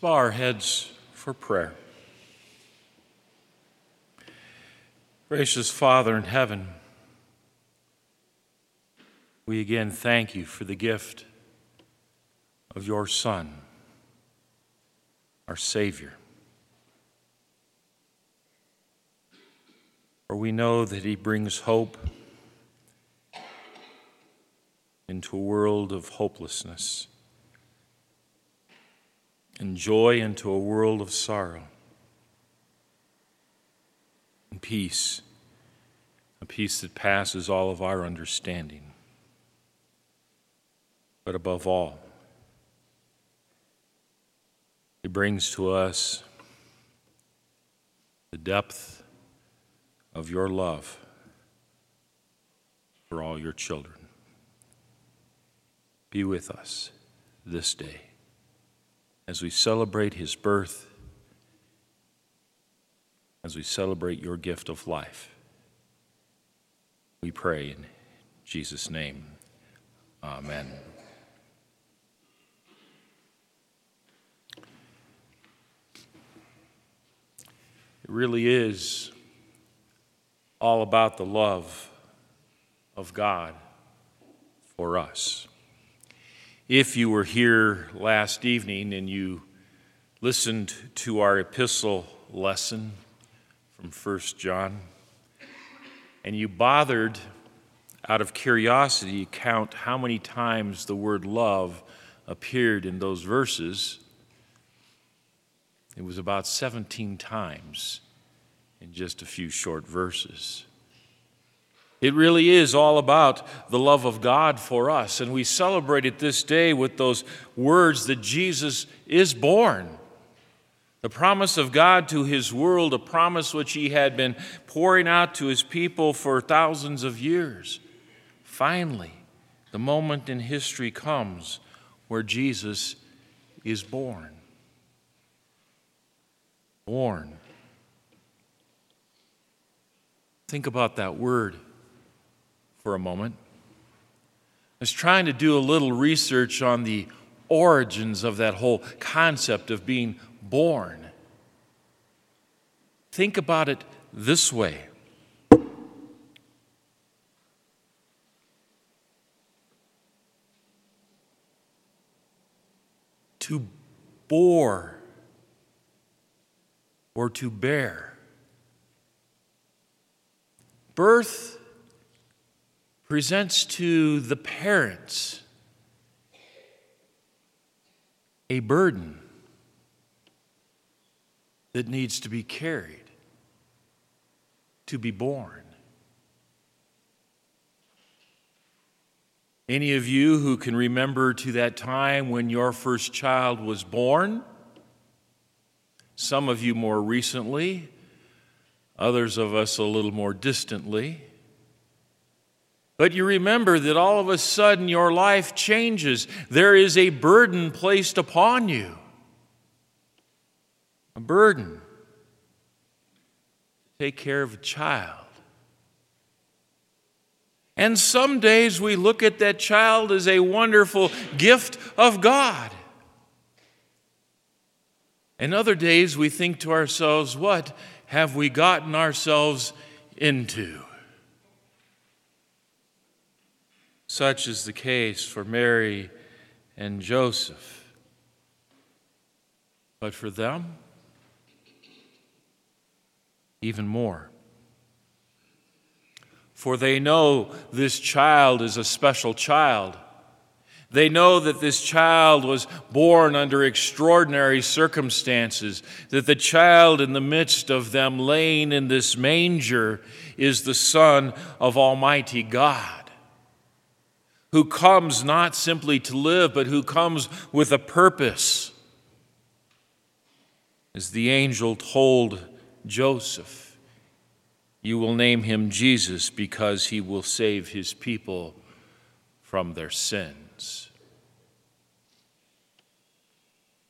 bow our heads for prayer. Gracious Father in heaven, we again thank you for the gift of your Son, our Savior. For we know that he brings hope into a world of hopelessness and joy into a world of sorrow and peace, a peace that passes all of our understanding. But above all, it brings to us the depth of your love for all your children. Be with us this day as we celebrate his birth, as we celebrate your gift of life. We pray in Jesus' name. Amen. It really is all about the love of God for us. If you were here last evening and you listened to our epistle lesson from 1 John, and you bothered out of curiosity count how many times the word love appeared in those verses, it was about 17 times in just a few short verses. It really is all about the love of God for us. And we celebrate it this day with those words that Jesus is born. The promise of God to his world, a promise which he had been pouring out to his people for thousands of years. Finally, the moment in history comes where Jesus is born. Born. Think about that word for a moment. I was trying to do a little research on the origins of that whole concept of being born. Think about it this way. To bore or to bear. Birth presents to the parents a burden that needs to be carried, to be borne. Any of you who can remember to that time when your first child was born? Some of you more recently, others of us a little more distantly. But you remember that all of a sudden your life changes. There is a burden placed upon you. A burden take care of a child. And some days we look at that child as a wonderful gift of God. And other days we think to ourselves, what have we gotten ourselves into? Such is the case for Mary and Joseph. But for them, even more. For they know this child is a special child. They know that this child was born under extraordinary circumstances, that the child in the midst of them laying in this manger is the Son of Almighty God who comes not simply to live, but who comes with a purpose. As the angel told Joseph, you will name him Jesus because he will save his people from their sins.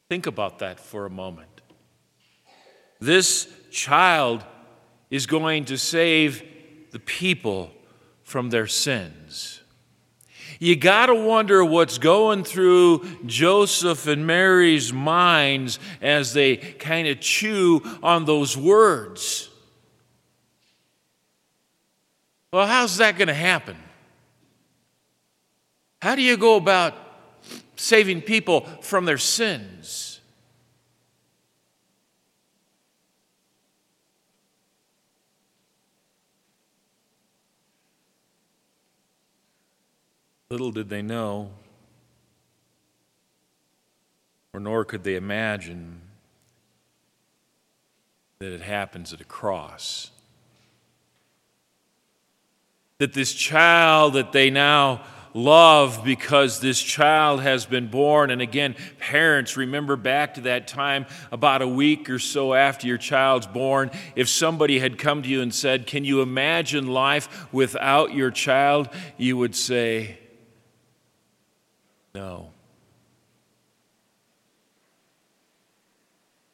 Think about that for a moment. This child is going to save the people from their sins. You got to wonder what's going through Joseph and Mary's minds as they kind of chew on those words. Well, how's that going to happen? How do you go about saving people from their sins? Little did they know, or nor could they imagine, that it happens at a cross. That this child that they now love because this child has been born. And again, parents, remember back to that time about a week or so after your child's born, if somebody had come to you and said, Can you imagine life without your child? you would say, no.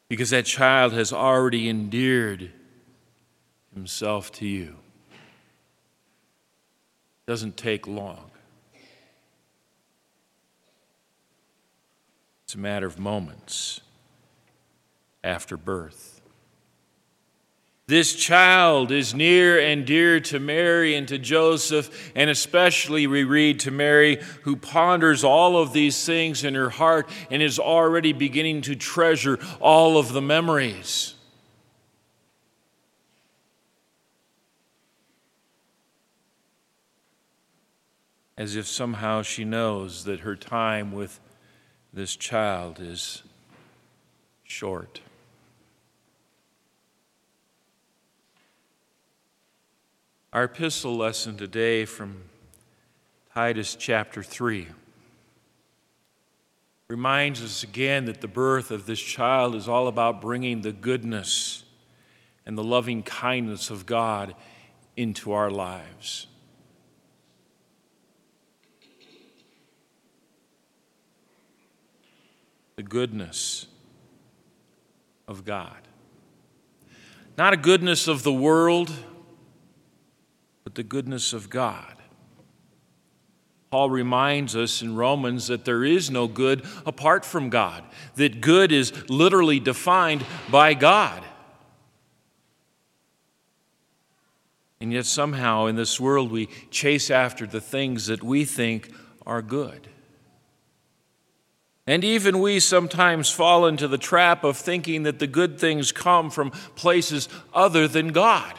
Because that child has already endeared himself to you. It doesn't take long. It's a matter of moments after birth. This child is near and dear to Mary and to Joseph, and especially we read to Mary, who ponders all of these things in her heart and is already beginning to treasure all of the memories. As if somehow she knows that her time with this child is short. Our epistle lesson today from Titus chapter 3 reminds us again that the birth of this child is all about bringing the goodness and the loving kindness of God into our lives. The goodness of God. Not a goodness of the world the goodness of God. Paul reminds us in Romans that there is no good apart from God, that good is literally defined by God. And yet, somehow, in this world, we chase after the things that we think are good. And even we sometimes fall into the trap of thinking that the good things come from places other than God.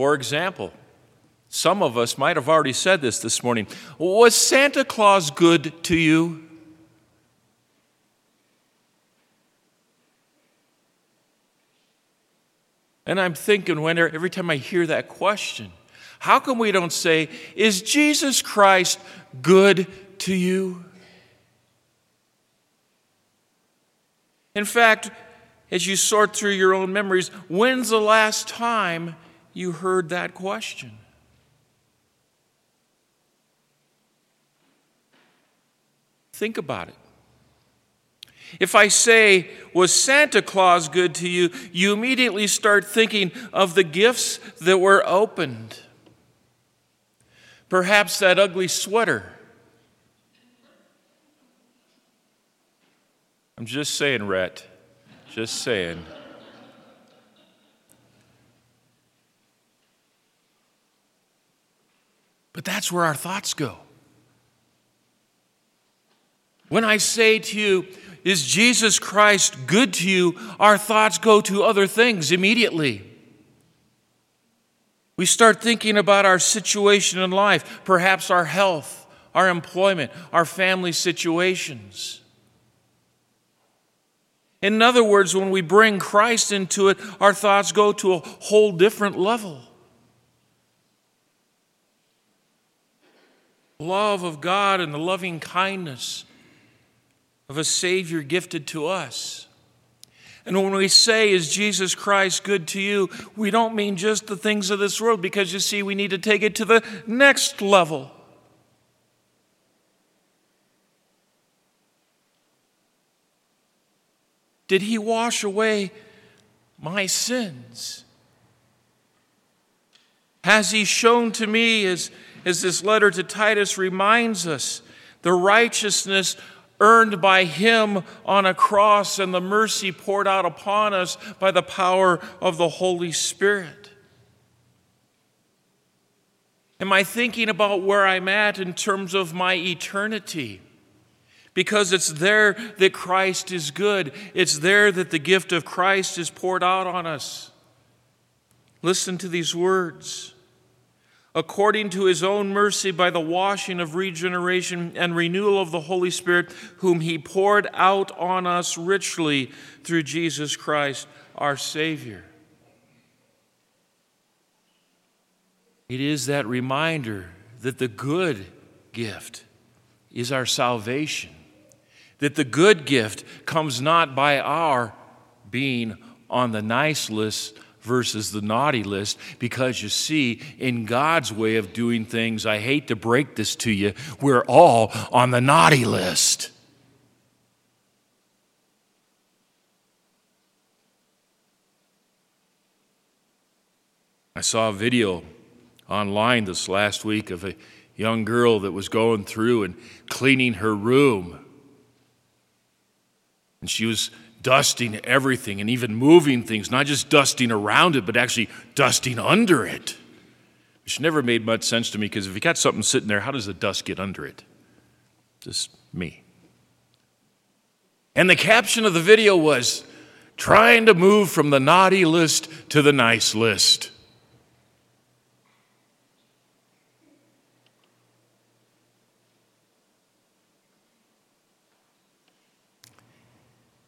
For example, some of us might have already said this this morning. Was Santa Claus good to you? And I'm thinking, when er, every time I hear that question, how come we don't say, Is Jesus Christ good to you? In fact, as you sort through your own memories, when's the last time you heard that question. Think about it. If I say, Was Santa Claus good to you? you immediately start thinking of the gifts that were opened. Perhaps that ugly sweater. I'm just saying, Rhett. Just saying. But that's where our thoughts go. When I say to you, Is Jesus Christ good to you? our thoughts go to other things immediately. We start thinking about our situation in life, perhaps our health, our employment, our family situations. In other words, when we bring Christ into it, our thoughts go to a whole different level. Love of God and the loving kindness of a Savior gifted to us. And when we say, Is Jesus Christ good to you? we don't mean just the things of this world because you see, we need to take it to the next level. Did He wash away my sins? Has he shown to me, as, as this letter to Titus reminds us, the righteousness earned by him on a cross and the mercy poured out upon us by the power of the Holy Spirit? Am I thinking about where I'm at in terms of my eternity? Because it's there that Christ is good. It's there that the gift of Christ is poured out on us. Listen to these words. According to his own mercy, by the washing of regeneration and renewal of the Holy Spirit, whom he poured out on us richly through Jesus Christ, our Savior. It is that reminder that the good gift is our salvation, that the good gift comes not by our being on the nice list versus the naughty list because you see, in God's way of doing things, I hate to break this to you, we're all on the naughty list. I saw a video online this last week of a young girl that was going through and cleaning her room. And she was dusting everything and even moving things, not just dusting around it, but actually dusting under it. Which never made much sense to me because if you got something sitting there, how does the dust get under it? Just me. And the caption of the video was trying to move from the naughty list to the nice list.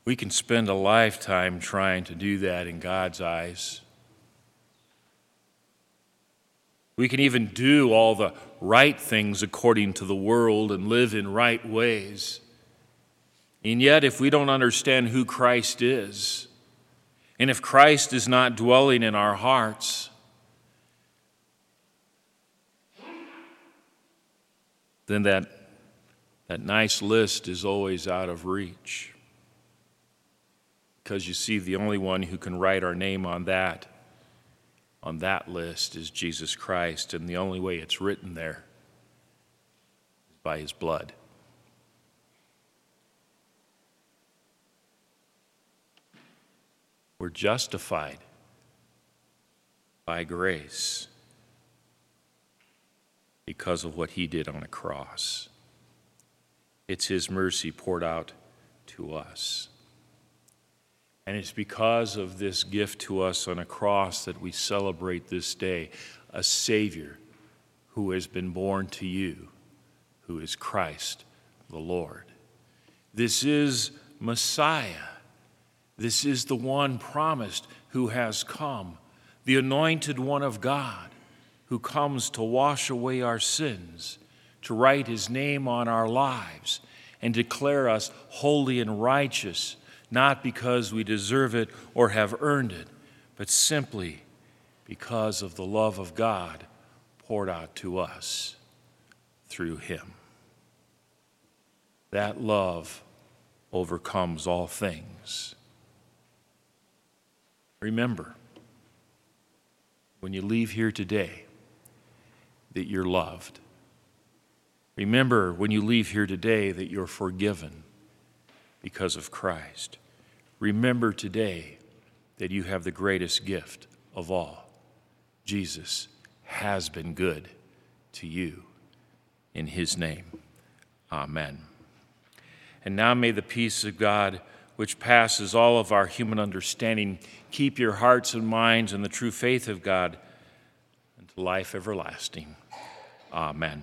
We can spend a lifetime trying to do that in God's eyes. We can even do all the right things according to the world and live in right ways. And yet, if we don't understand who Christ is, and if Christ is not dwelling in our hearts, then that, that nice list is always out of reach because you see, the only one who can write our name on that, on that list is Jesus Christ, and the only way it's written there is by his blood. We're justified by grace because of what he did on a cross. It's his mercy poured out to us. And it's because of this gift to us on a cross that we celebrate this day a Savior who has been born to you, who is Christ the Lord. This is Messiah. This is the one promised who has come, the anointed one of God, who comes to wash away our sins, to write his name on our lives, and declare us holy and righteous not because we deserve it or have earned it, but simply because of the love of God poured out to us through Him. That love overcomes all things. Remember, when you leave here today, that you're loved. Remember when you leave here today that you're forgiven because of Christ. Remember today that you have the greatest gift of all. Jesus has been good to you. In his name, amen. And now may the peace of God, which passes all of our human understanding, keep your hearts and minds in the true faith of God unto life everlasting. Amen.